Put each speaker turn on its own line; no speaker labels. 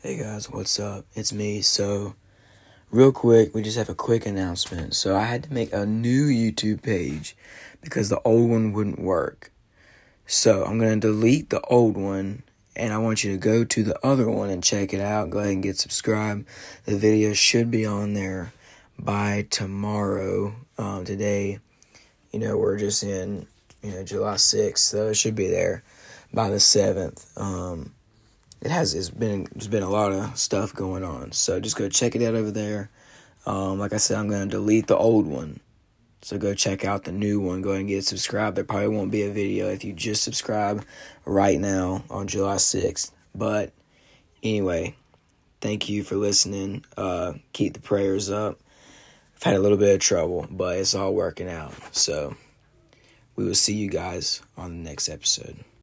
Hey guys, what's up? It's me. So, real quick, we just have a quick announcement. So, I had to make a new YouTube page because the old one wouldn't work. So, I'm going to delete the old one and I want you to go to the other one and check it out. Go ahead and get subscribed. The video should be on there by tomorrow. Um, today, you know, we're just in, you know, July 6th, so it should be there by the 7th. Um, it has it's been there's been a lot of stuff going on. So just go check it out over there. Um, like I said, I'm gonna delete the old one. So go check out the new one. Go ahead and get subscribed. There probably won't be a video if you just subscribe right now on July 6th. But anyway, thank you for listening. Uh, keep the prayers up. I've had a little bit of trouble, but it's all working out. So we will see you guys on the next episode.